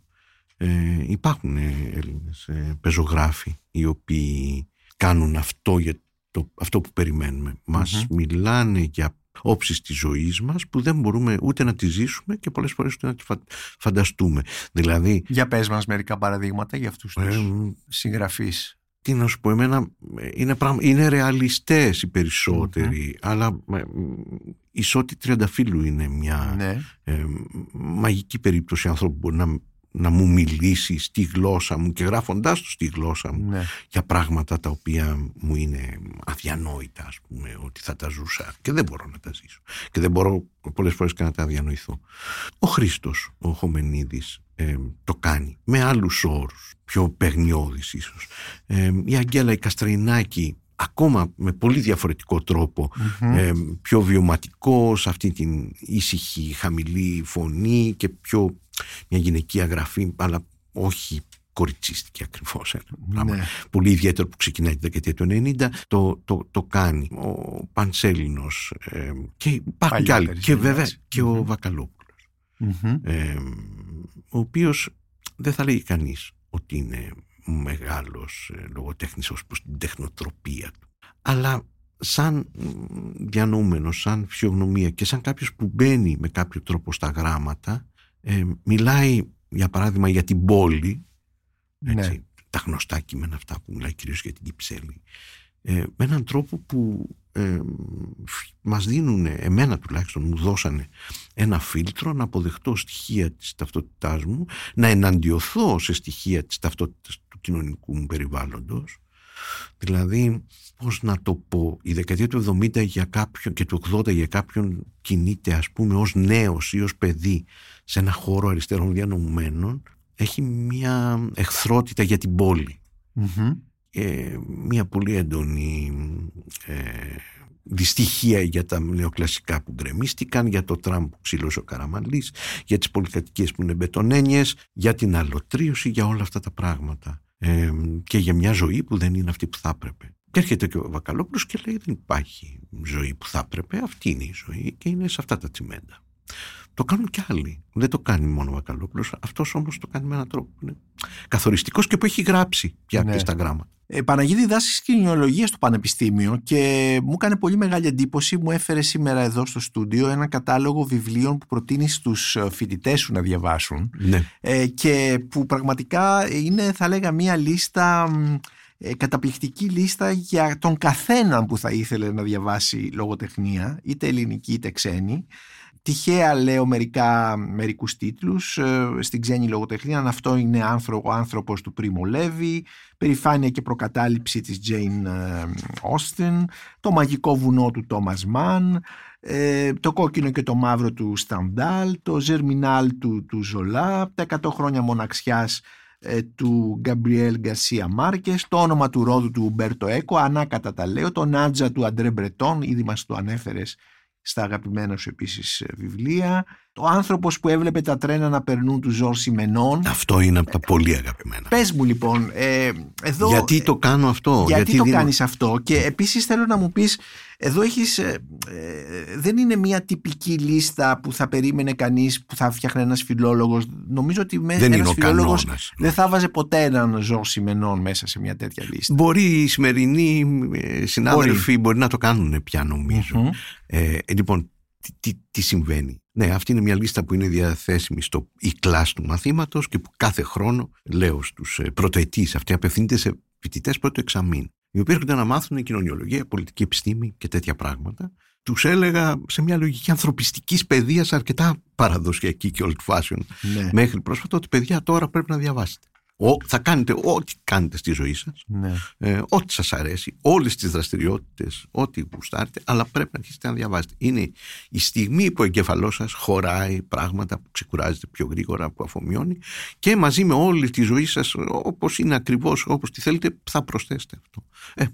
ε, υπάρχουν Έλληνες ε, πεζογράφοι οι οποίοι κάνουν αυτό για το, αυτό που περιμένουμε. Μας μιλάνε για όψεις της ζωής μας που δεν μπορούμε ούτε να τη ζήσουμε και πολλές φορές ούτε να τη φανταστούμε. Δηλαδή, για πες μας μερικά παραδείγματα για αυτούς τους ε, συγγραφείς. Τι να σου πω, εμένα είναι, είναι ρεαλιστές οι περισσότεροι, αλλά η ισότητα τριανταφύλου είναι μια ναι. ε, μαγική περίπτωση ανθρώπου που μπορεί να να μου μιλήσεις στη γλώσσα μου και γράφοντάς τους στη γλώσσα μου ναι. για πράγματα τα οποία μου είναι αδιανόητα ας πούμε ότι θα τα ζούσα και δεν μπορώ να τα ζήσω και δεν μπορώ πολλές φορές και να τα αδιανοηθώ. Ο Χρήστος ο Χομενίδης ε, το κάνει με άλλους όρους πιο παιγνιώδης ίσως. Ε, η Αγγέλα η Καστρινάκη ακόμα με πολύ διαφορετικό ε, πιο βιωματικό σε αυτή την ήσυχη χαμηλή φωνή και πιο μια γυναικεία γραφή, αλλά όχι κοριτσίστικη ακριβώς. Ναι. Πολύ ιδιαίτερο που ξεκινάει τη δεκαετία του 90, το, το, το κάνει. Ο Πανσέλινος. Ε, και υπάρχουν και άλλοι. Και βέβαια και ο βακαλοπουλο Ε, ο οποίος δεν θα λέγει κανείς ότι είναι μεγάλος ε, λογοτέχνης ως προς την τεχνοτροπία του. Αλλά σαν διανοούμενος, σαν φυσιογνωμία και σαν κάποιος που μπαίνει με κάποιο τρόπο στα γράμματα ε, μιλάει για παράδειγμα για την πόλη έτσι, ναι. τα γνωστά κείμενα αυτά που μιλάει κυρίως για την Κυψέλη ε, με έναν τρόπο που ε, μας δίνουν εμένα τουλάχιστον μου δώσανε ένα φίλτρο να αποδεχτώ στοιχεία της ταυτότητάς μου να εναντιωθώ σε στοιχεία της ταυτότητας του κοινωνικού μου περιβάλλοντος δηλαδή πώς να το πω η δεκαετία του 70 για κάποιον και του 80 για κάποιον κινείται ας πούμε ως νέος ή ως παιδί σε ένα χώρο αριστερών διανομένων έχει μια εχθρότητα για την πόλη. Ε, μια πολύ έντονη ε, δυστυχία για τα νεοκλασικά που γκρεμίστηκαν, για το τραμ που ξύλωσε ο Καραμαλής, για τις πολυκατοικίες που είναι μπετονένιες, για την αλωτρίωση, για όλα αυτά τα πράγματα. Ε, και για μια ζωή που δεν είναι αυτή που θα έπρεπε. Και έρχεται και ο Βακαλόπουλος και λέει δεν υπάρχει ζωή που θα έπρεπε, αυτή είναι η ζωή και είναι σε αυτά τα τσιμέντα. Το κάνουν κι άλλοι. Δεν το κάνει μόνο ο Βακαλόπουλος. Αυτός όμως το κάνει με έναν τρόπο που είναι καθοριστικός και που έχει γράψει πια ναι. και στα γράμματα. Ε, Παναγίδη δάσκει κοινωνιολογία στο Πανεπιστήμιο και μου έκανε πολύ μεγάλη εντύπωση. Μου έφερε σήμερα εδώ στο στούντιο ένα κατάλογο βιβλίων που προτείνει στους ε, φοιτητές σου να διαβάσουν. Ναι. Ε, και που πραγματικά είναι, θα λέγα, μία λίστα ε, καταπληκτική λίστα για τον καθένα που θα ήθελε να διαβάσει λογοτεχνία, είτε ελληνική είτε ξένη. Τυχαία λέω μερικά, μερικούς τίτλους ε, στην ξένη λογοτεχνία αν αυτό είναι άνθρωπο, ο άνθρωπος του Πρίμο Λέβη περηφάνεια και προκατάληψη της Jane Austen το μαγικό βουνό του Τόμας Μαν ε, το κόκκινο και το μαύρο του Σταντάλ το Ζερμινάλ του, του Ζολά τα 100 χρόνια μοναξιάς ε, του Γκαμπριέλ Γκαρσία Μάρκε, το όνομα του ρόδου του Ουμπέρτο Έκο, ανάκατα τα λέω, το Νάτζα του Αντρέ Μπρετόν, ήδη μας το ανέφερες στα αγαπημένα σου επίσης ε, βιβλία. Ο άνθρωπος που έβλεπε τα τρένα να περνούν τους Ζορ Σιμενών. Αυτό είναι από τα πολύ αγαπημένα. Πες μου λοιπόν, ε, εδώ... Γιατί το κάνω αυτό. Γιατί, γιατί το δίνω... κάνεις αυτό; Και επίσης θέλω να μου πεις, εδώ έχεις, ε, δεν είναι μια τυπική λίστα που θα περίμενε κανείς που θα φτιάχνει ένας φιλόλογος. Νομίζω ότι με, δεν ένας φιλόλογος δεν θα βάζε ποτέ έναν Ζορ Σιμενών μέσα σε μια τέτοια λίστα. Μπορεί οι σημερινοί συνάδελφοι μπορεί, μπορεί να το κάνουν πια νομίζω. Ε, λοιπόν, τι, τι, τι συμβαίνει; Ναι, αυτή είναι μια λίστα που είναι διαθέσιμη στο e-class του μαθήματος και που κάθε χρόνο λέω στους ε, πρωτοετής, αυτή απευθύνεται σε φοιτητές πρώτου εξαμήνου, οι οποίοι έρχονται να μάθουν κοινωνιολογία, πολιτική επιστήμη και τέτοια πράγματα. Τους έλεγα σε μια λογική ανθρωπιστικής παιδείας αρκετά παραδοσιακή και old fashion Ναι. μέχρι πρόσφατα ότι παιδιά τώρα πρέπει να διαβάσετε. Ο, θα κάνετε ό,τι κάνετε στη ζωή σας Ναι. ε, ό,τι σας αρέσει, όλες τις δραστηριότητες, ό,τι γουστάρετε, αλλά πρέπει να αρχίσετε να διαβάζετε. Είναι η στιγμή που ο εγκεφαλός σας χωράει πράγματα που ξεκουράζετε πιο γρήγορα, που αφομοιώνει και μαζί με όλη τη ζωή σας, όπως είναι ακριβώς, όπως τη θέλετε, θα προσθέσετε αυτό. Ε,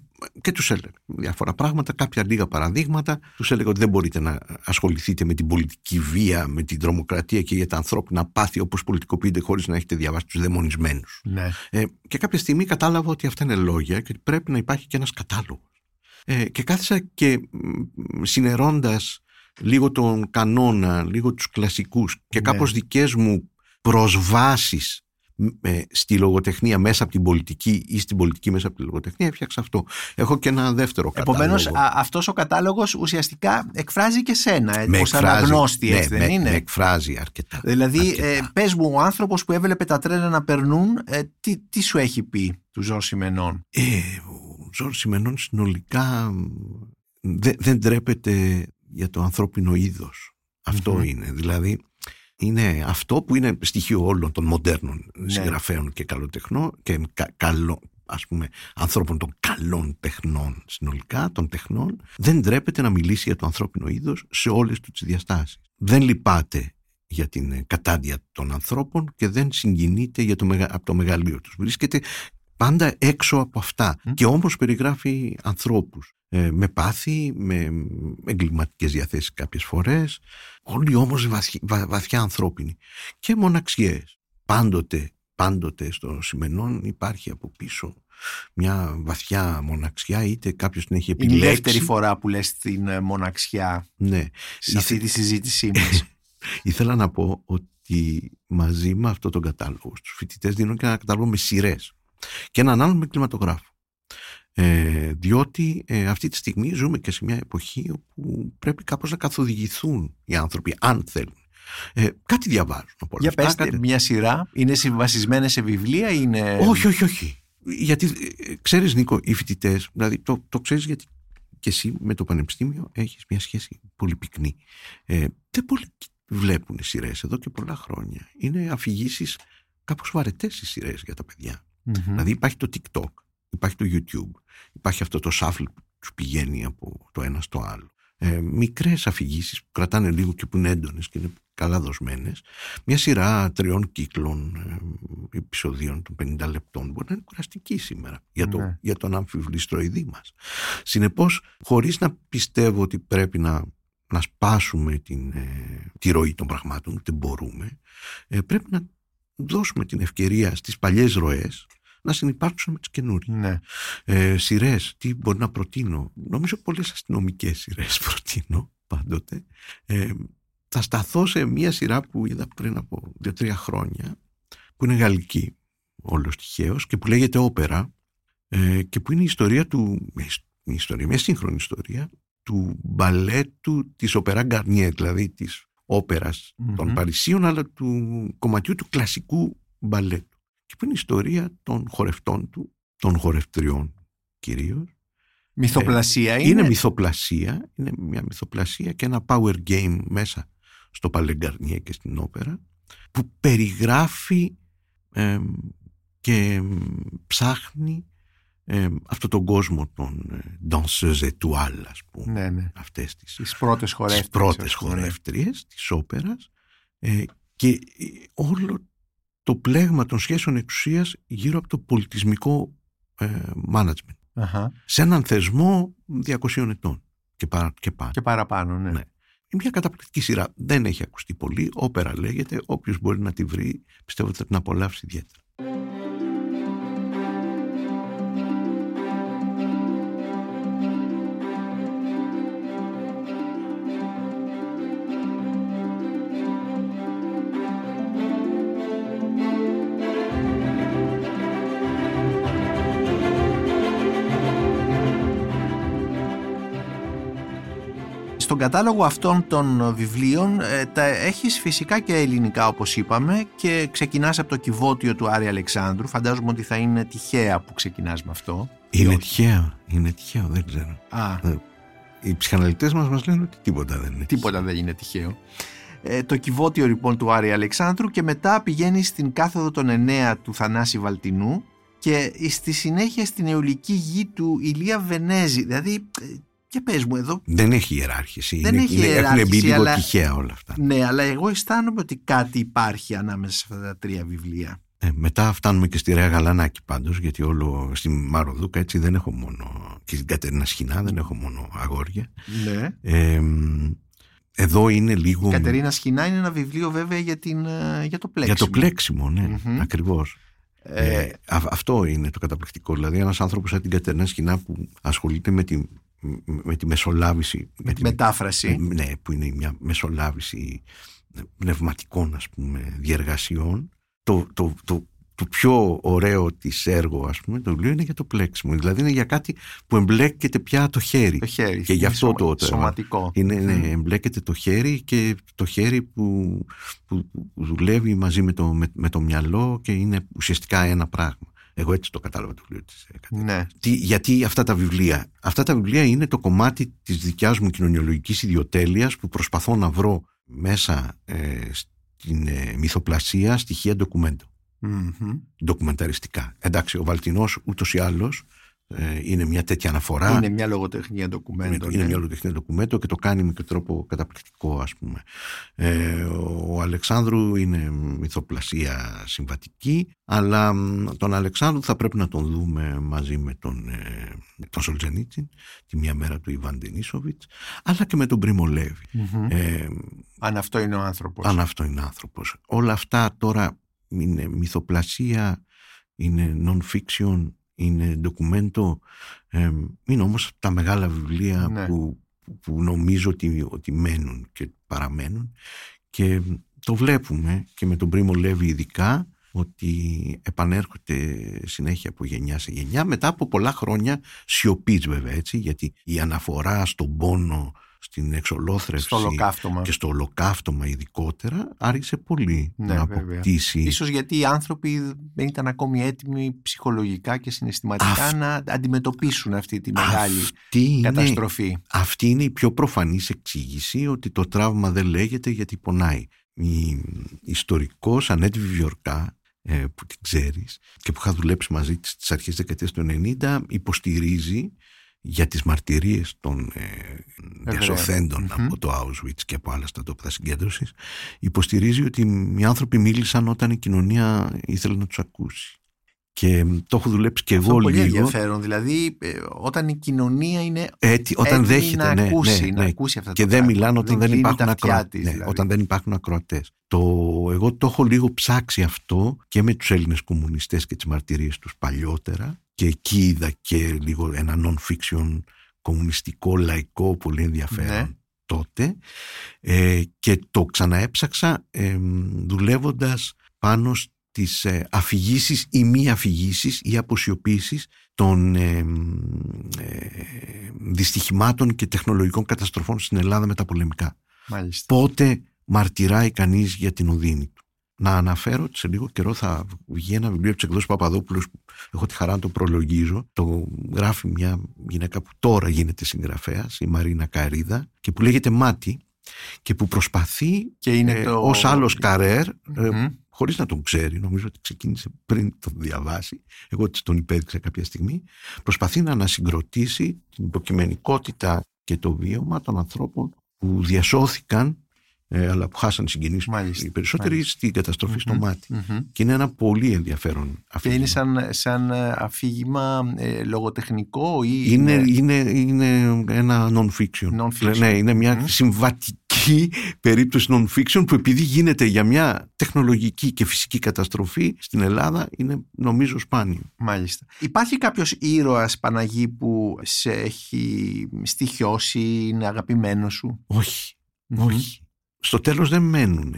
και τους έλεγα διάφορα πράγματα, κάποια λίγα παραδείγματα. Τους έλεγα ότι δεν μπορείτε να ασχοληθείτε με την πολιτική βία, με την τρομοκρατία και για τα ανθρώπινα πάθη όπως πολιτικοποιείται χωρίς να έχετε διαβάσει τους δαιμονισμένους. Ναι. Ε, και κάποια στιγμή κατάλαβα ότι αυτά είναι λόγια και ότι πρέπει να υπάρχει και ένας κατάλογος. Ε, και κάθισα και μ, συναιρώντας λίγο τον κανόνα, λίγο τους κλασικούς και Ναι. κάπως δικές μου προσβάσεις μ, ε, στη λογοτεχνία μέσα από την πολιτική ή στην πολιτική μέσα από τη λογοτεχνία έφτιαξα αυτό. Έχω και ένα δεύτερο κατάλογο. Επομένως, αυτός ο κατάλογος ουσιαστικά εκφράζει και σένα, με ως εκφράζει, αναγνώστης, ναι, έτσι δεν με, είναι; με εκφράζει αρκετά. Δηλαδή, αρκετά. ε, πες μου, ο άνθρωπος που έβλεπε τα τρένα να περνούν, ε, τι, τι σου έχει πει του Ζω Σιμενών; Ε, ο Ζόρ Σιμενών συνολικά μ, δεν, δεν τρέπεται για το ανθρώπινο είδος. Αυτό Μμμ. είναι. Δηλαδή, είναι αυτό που είναι στοιχείο όλων των μοντέρνων Ναι. συγγραφέων και καλοτεχνών και κα, καλό, ας πούμε, ανθρώπων των καλών τεχνών συνολικά, των τεχνών, δεν τρέπεται να μιλήσει για το ανθρώπινο είδος σε όλες τους τις διαστάσεις. Δεν λυπάται για την ε, κατάντια των ανθρώπων και δεν συγκινείται για το, μεγα- από το μεγαλείο τους. Βρίσκεται πάντα έξω από αυτά. Μμ. και όμως περιγράφει ανθρώπους ε, με πάθη, με εγκληματικές διαθέσεις κάποιες φορές. Όλοι όμως βαθι- βα- βαθιά ανθρώπινοι. Και μοναξιές. Πάντοτε, πάντοτε στο σημενόν υπάρχει από πίσω μια βαθιά μοναξιά είτε κάποιος την έχει Είναι η επιλέξει δεύτερη φορά που λες την ε, μοναξιά ναι, σε αυτή Ήθε- τη συζήτησή μας. Ήθελα να πω ότι μαζί με αυτό τον κατάλογο στους φοιτητές δίνω και ένα κατάλογο με σειρές και έναν άλλον με κλιματογράφο. Ε, διότι ε, αυτή τη στιγμή ζούμε και σε μια εποχή όπου πρέπει κάπως να καθοδηγηθούν οι άνθρωποι αν θέλουν. Ε, κάτι διαβάζουν από όλα Για αυτά, πες κάτι- μια σειρά, είναι συμβασισμένες σε βιβλία ή είναι... όχι, όχι, όχι. Γιατί ε, ξέρεις Νίκο, οι φοιτητές, δηλαδή το, το ξέρεις γιατί και εσύ με το πανεπιστήμιο έχεις μια σχέση πολύ πυκνή. Ε, δεν πολύ βλέπουν σειρές εδώ και πολλά χρόνια. Είναι αφηγήσεις κάπως βαρετές οι σειρές για τα παιδιά. Μμμ. Δηλαδή υπάρχει το TikTok, υπάρχει το YouTube, υπάρχει αυτό το shuffle που τους πηγαίνει από το ένα στο άλλο. Ε, μικρές αφηγήσεις που κρατάνε λίγο και που είναι έντονες και είναι καλά δοσμένες. Μια σειρά τριών κύκλων ε, επεισοδίων των 50 λεπτών μπορεί να είναι κουραστική σήμερα για, το, Ναι. για τον αμφιβληστροειδή μας. Συνεπώς, χωρίς να πιστεύω ότι πρέπει να, να σπάσουμε την, ε, τη ροή των πραγμάτων, ούτε μπορούμε, ε, πρέπει να δώσουμε την ευκαιρία στις παλιές ροές να συνεπάρξουν με τις καινούριες. Ναι. Ε, σειρές, τι μπορεί να προτείνω. Νομίζω πολλές αστυνομικές σειρές προτείνω πάντοτε. Ε, θα σταθώ σε μία σειρά που είδα πριν από δύο-τρία χρόνια που είναι γαλλική όλος τυχαίως και που λέγεται όπερα ε, και που είναι η ιστορία του η ιστορία, μια σύγχρονη ιστορία του μπαλέτου της όπερα Γκαρνιέ δηλαδή της όπερας των Μμμ. Παρισίων αλλά του κομματιού του κλασικού μπαλέτου και που είναι η ιστορία των χορευτών του των χορευτριών κυρίως Μυθοπλασία είναι; είναι μυθοπλασία, είναι μια μυθοπλασία και ένα power game μέσα στο Παλεγκαρνιέ και στην όπερα που περιγράφει εμ, και εμ, ψάχνει εμ, αυτό τον κόσμο των ε, danseuses étoiles ας πούμε Ναι, ναι. αυτές τις, Τις πρώτες τις χορεύτριες. πρώτες ας πούμε, ναι. χορεύτριες της όπερας ε, και ε, όλο το πλέγμα των σχέσεων εξουσίας γύρω από το πολιτισμικό ε, management Αχα. σε έναν θεσμό 200 ετών και, παρα, και πάνω. Και παραπάνω, ναι. Ναι. Είναι μια καταπληκτική σειρά. Δεν έχει ακουστεί πολύ. Όπερα λέγεται. Όποιος μπορεί να τη βρει, πιστεύω ότι θα την απολαύσει ιδιαίτερα. Στον κατάλογο αυτών των βιβλίων ε, τα έχεις φυσικά και ελληνικά όπως είπαμε και ξεκινάς από το κυβότιο του Άρη Αλεξάνδρου. Φαντάζομαι ότι θα είναι τυχαία που ξεκινάς με αυτό. Είναι τυχαίο, είναι τυχαίο, δεν ξέρω. Α, Ε, Οι ψυχαναλυτές μας μας λένε ότι τίποτα δεν είναι. τίποτα δεν είναι τυχαίο. Ε, το κυβότιο λοιπόν του Άρη Αλεξάνδρου και μετά πηγαίνει στην κάθοδο των 9 του Θανάση Βαλτινού και στη συνέχεια στην αιωλική γη του Ηλία Βενέζη. Δηλαδή, ε, και πες μου εδώ, Δεν έχει ιεράρχηση. Δεν είναι, έχει είναι, Έχουν ιεράρχηση, μπει λίγο αλλά- τυχαία όλα αυτά. ναι, αλλά εγώ αισθάνομαι ότι κάτι υπάρχει ανάμεσα σε αυτά τα τρία βιβλία. Ε, μετά φτάνουμε και στη Ρέα Γαλανάκη πάντως, γιατί όλο στη Μαροδούκα έτσι δεν έχω μόνο, και στην Κατερίνα Σχοινά δεν έχω μόνο αγόρια. Ναι. Ε, μ, εδώ είναι λίγο... Η Κατερίνα Σχοινά είναι ένα βιβλίο βέβαια για, την, ε, για το πλέξιμο. Για το πλέξιμο, ναι, Μμμ. ακριβώς. Ε, Ε, α- αυτό είναι το καταπληκτικό. Δηλαδή ένας άνθρωπος σαν την Κατερίνα Σχοινά που ασχολείται με τη, με τη μεσολάβηση. με τη μετάφραση. Ε, Ναι, που είναι μια μεσολάβηση πνευματικών ας πούμε διεργασιών. Το, το, το, το πιο ωραίο της έργο ας πούμε το βιβλίο είναι για το πλέξιμο. Δηλαδή είναι για κάτι που εμπλέκεται πια το χέρι. Το χέρι. Και γι' είναι αυτό σωμα- το- το- Σωματικό. Είναι, ναι, Μμ. εμπλέκεται το χέρι και το χέρι που, που, που δουλεύει μαζί με το, με, με το μυαλό και είναι ουσιαστικά ένα πράγμα. Εγώ έτσι το κατάλαβα το βιβλίο της ε, Κατερίνας. Ναι. Τι, γιατί αυτά τα βιβλία. Αυτά τα βιβλία είναι το κομμάτι της δικιάς μου κοινωνιολογικής ιδιοτέλειας που προσπαθώ να βρω μέσα ε, στην ε, μυθοπλασία στοιχεία ντοκουμέντο. Μμμ. Ντοκουμενταριστικά. Εντάξει, ο Βαλτινός ούτως ή άλλως ε, είναι μια τέτοια αναφορά. Είναι μια λογοτεχνία ντοκουμέντων. Είναι ναι. μια ολοτεχνία ντοκουμέντο και το κάνει με τρόπο καταπληκτικό ας πούμε. Ε, ο Αλεξάνδρου είναι μυθοπλασία συμβατική αλλά μ, τον Αλεξάνδρου θα πρέπει να τον δούμε μαζί με τον, ε, με τον Σολτζενίτσιν τη μια μέρα του Ιβάν Ντενίσοβιτς αλλά και με τον Πρίμο Λέβη. Μμμ. Ε, Αν αυτό είναι ο άνθρωπος. αν αυτό είναι άνθρωπος. Όλα αυτά τώρα είναι μυθοπλασία, είναι non-fiction, είναι ντοκουμέντο. Ε, είναι όμως τα μεγάλα βιβλία Ναι. που, που νομίζω ότι, ότι μένουν και παραμένουν και το βλέπουμε και με τον Πρίμο Λέβη ειδικά ότι επανέρχονται συνέχεια από γενιά σε γενιά μετά από πολλά χρόνια σιωπής βέβαια έτσι γιατί η αναφορά στον πόνο στην εξολόθρευση στο ολοκαύτωμα. και στο ολοκαύτωμα ειδικότερα άρχισε πολύ Ναι, να βέβαια. αποκτήσει Ίσως γιατί οι άνθρωποι δεν ήταν ακόμη έτοιμοι ψυχολογικά και συναισθηματικά Αυ- να αντιμετωπίσουν αυτή τη μεγάλη αυτή είναι, καταστροφή. αυτή είναι η πιο προφανής εξήγηση ότι το τραύμα δεν λέγεται γιατί πονάει. Η ιστορικός Ανέτη Βιβιορκά ε, που την ξέρεις και που είχα δουλέψει μαζί της στις αρχές δεκαετίας του 90 υποστηρίζει για τις μαρτυρίες των ε, διασωθέντων Μμμ. από το Auschwitz και από άλλα στρατόπεδα συγκέντρωσης υποστηρίζει ότι οι άνθρωποι μίλησαν όταν η κοινωνία ήθελε να τους ακούσει και το έχω δουλέψει και Αυτό εγώ είναι πολύ λίγο ενδιαφέρον. Δηλαδή, ε, όταν η κοινωνία είναι έτσι, όταν έτοιμη δέχεται να ναι, ακούσει, ναι, να ναι. ακούσει αυτά και τα δεν πράγματα. μιλάνε όταν δεν, κλείνει υπάρχουν τα αυτιά ακροατές. της, δηλαδή. όταν δεν υπάρχουν ακροατές. Το, εγώ το έχω λίγο ψάξει αυτό και με τους Έλληνες κομμουνιστές και τις μαρτυρίες τους παλιότερα και εκεί είδα και λίγο ένα non-fiction κομμουνιστικό, λαϊκό, πολύ ενδιαφέρον Ναι. τότε ε, και το ξαναέψαξα ε, δουλεύοντας πάνω στις ε, αφηγήσεις ή μη αφηγήσεις ή αποσιοποίησεις των ε, ε, δυστυχημάτων και τεχνολογικών καταστροφών στην Ελλάδα με τα πολεμικά. Μάλιστα. Πότε μαρτυράει κανείς για την οδύνη του. Να αναφέρω ότι σε λίγο καιρό θα βγει ένα βιβλίο της εκδόσης Παπαδόπουλος που έχω τη χαρά να το προλογίζω. Το γράφει μια γυναίκα που τώρα γίνεται συγγραφέας, η Μαρίνα Καρίδα και που λέγεται Μάτι και που προσπαθεί Και είναι ε, το... ως άλλος καρέρ ε, Μμμ. χωρίς να τον ξέρει, νομίζω ότι ξεκίνησε πριν τον διαβάσει, εγώ της τον υπέδειξα κάποια στιγμή, προσπαθεί να ανασυγκροτήσει την υποκειμενικότητα και το βίωμα των ανθρώπων που διασώθηκαν ε, αλλά που χάσαν συγγενείς Μάλιστα, οι περισσότεροι μάλιστα. στην καταστροφή στο Μμμ. μάτι. Μμμ. Και είναι ένα πολύ ενδιαφέρον Και αφήγημα. είναι σαν, σαν ε, αφήγημα ε, λογοτεχνικό ή είναι, είναι, είναι ένα non-fiction. Non-fiction. Ναι, είναι μια Μμμ. συμβατική περίπτωση non-fiction που επειδή γίνεται για μια τεχνολογική και φυσική καταστροφή στην Ελλάδα είναι νομίζω σπάνιο. Μάλιστα. Υπάρχει κάποιος ήρωας Παναγί που σε έχει στοιχειώσει, είναι αγαπημένος σου; Όχι, Μμμ. όχι. Στο τέλος δεν μένουν.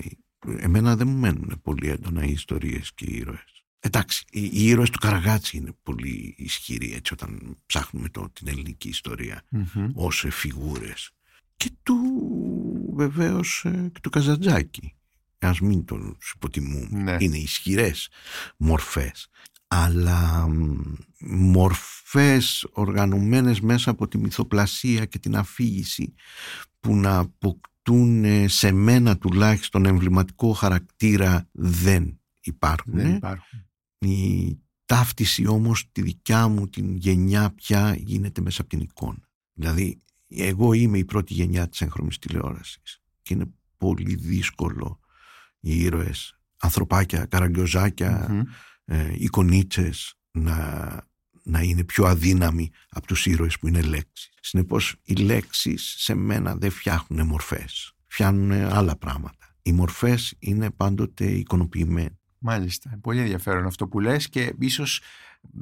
Εμένα δεν μου μένουν πολύ έντονα οι ιστορίες και οι ήρωες. Εντάξει, οι, οι ήρωες του Καραγάτσι είναι πολύ ισχυροί έτσι όταν ψάχνουμε το, την ελληνική ιστορία Μμμ. ως φιγούρες. και του βεβαίως ε, και του Καζαντζάκη. Ας μην τον υποτιμούμε. Ναι. Είναι ισχυρές μορφές. Αλλά μορφές οργανωμένες μέσα από τη μυθοπλασία και την αφήγηση που να αποκτούν ε, σε μένα τουλάχιστον εμβληματικό χαρακτήρα δεν υπάρχουν. Δεν υπάρχουν. Η ταύτιση όμως τη δικιά μου την γενιά πια γίνεται μέσα από την εικόνα. Δηλαδή εγώ είμαι η πρώτη γενιά της έγχρωμης τηλεόρασης και είναι πολύ δύσκολο οι ήρωες, ανθρωπάκια, καραγκιόζάκια, ε, εικονίτσες να, να είναι πιο αδύναμοι από τους ήρωες που είναι λέξεις. Συνεπώς οι λέξεις σε μένα δεν φτιάχνουν μορφές, φτιάχνουν άλλα πράγματα. Οι μορφές είναι πάντοτε εικονοποιημένες. Μάλιστα. Πολύ ενδιαφέρον αυτό που λες και ίσως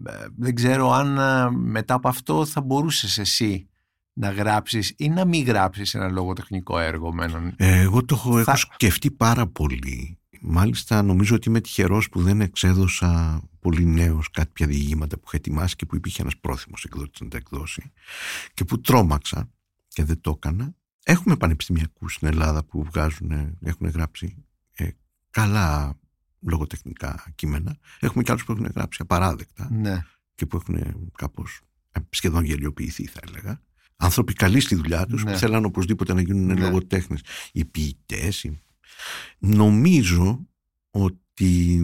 ε, δεν ξέρω αν ε, μετά από αυτό θα μπορούσες εσύ να γράψεις ή να μην γράψεις ένα λογοτεχνικό έργο με έναν... Ε, εγώ το έχω, έχω σκεφτεί πάρα πολύ. Μάλιστα νομίζω ότι είμαι τυχερός που δεν εξέδωσα πολύ νέος κάποια διηγήματα που είχα ετοιμάσει και που υπήρχε ένας πρόθυμος εκδότης να τα εκδώσει και που τρόμαξα και δεν το έκανα. Έχουμε πανεπιστημιακούς στην Ελλάδα που βγάζουν, έχουν γράψει ε, καλά λογοτεχνικά κείμενα. Έχουμε και άλλους που έχουν γράψει απαράδεκτα ναι. και που έχουν κάπως σχεδόν γελιοποιηθεί θα έλεγα άνθρωποι καλοί στη δουλειά τους ναι. που θέλαν οπωσδήποτε να γίνουν ναι. λογοτέχνες οι ποιητές οι... νομίζω ότι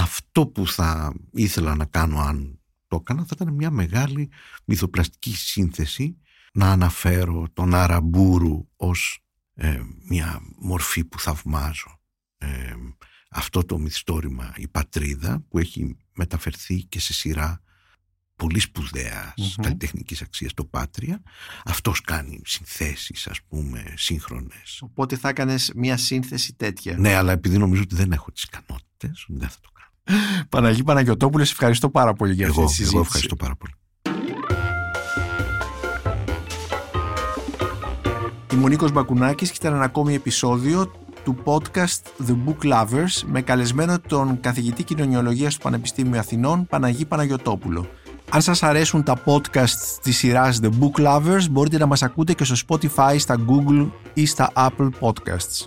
αυτό που θα ήθελα να κάνω αν το έκανα θα ήταν μια μεγάλη μυθοπλαστική σύνθεση να αναφέρω τον Αραμπούρου ως ε, μια μορφή που θαυμάζω ε, αυτό το μυθιστόρημα η πατρίδα που έχει μεταφερθεί και σε σειρά πολύ σπουδαία mm-hmm. καλλιτεχνικής αξίας το Πάτρια. Αυτός κάνει συνθέσεις, ας πούμε, σύγχρονες. Οπότε θα έκανες μια σύνθεση τέτοια. Ναι, αλλά επειδή νομίζω ότι δεν έχω τις ικανότητες, δεν θα το κάνω. Παναγί Παναγιοτόπουλες, ευχαριστώ πάρα πολύ για αυτή τη συζήτηση. Εγώ ευχαριστώ πάρα πολύ. Είμαι ο Νίκος Μπακουνάκης και ήταν ένα ακόμη επεισόδιο του podcast The Book Lovers με καλεσμένο τον καθηγητή κοινωνιολογίας του Πανεπιστήμιου Αθηνών Παναγί Παναγιωτόπουλο. Αν σας αρέσουν τα podcast της σειράς The Book Lovers μπορείτε να μας ακούτε και στο Spotify, στα Google ή στα Apple Podcasts.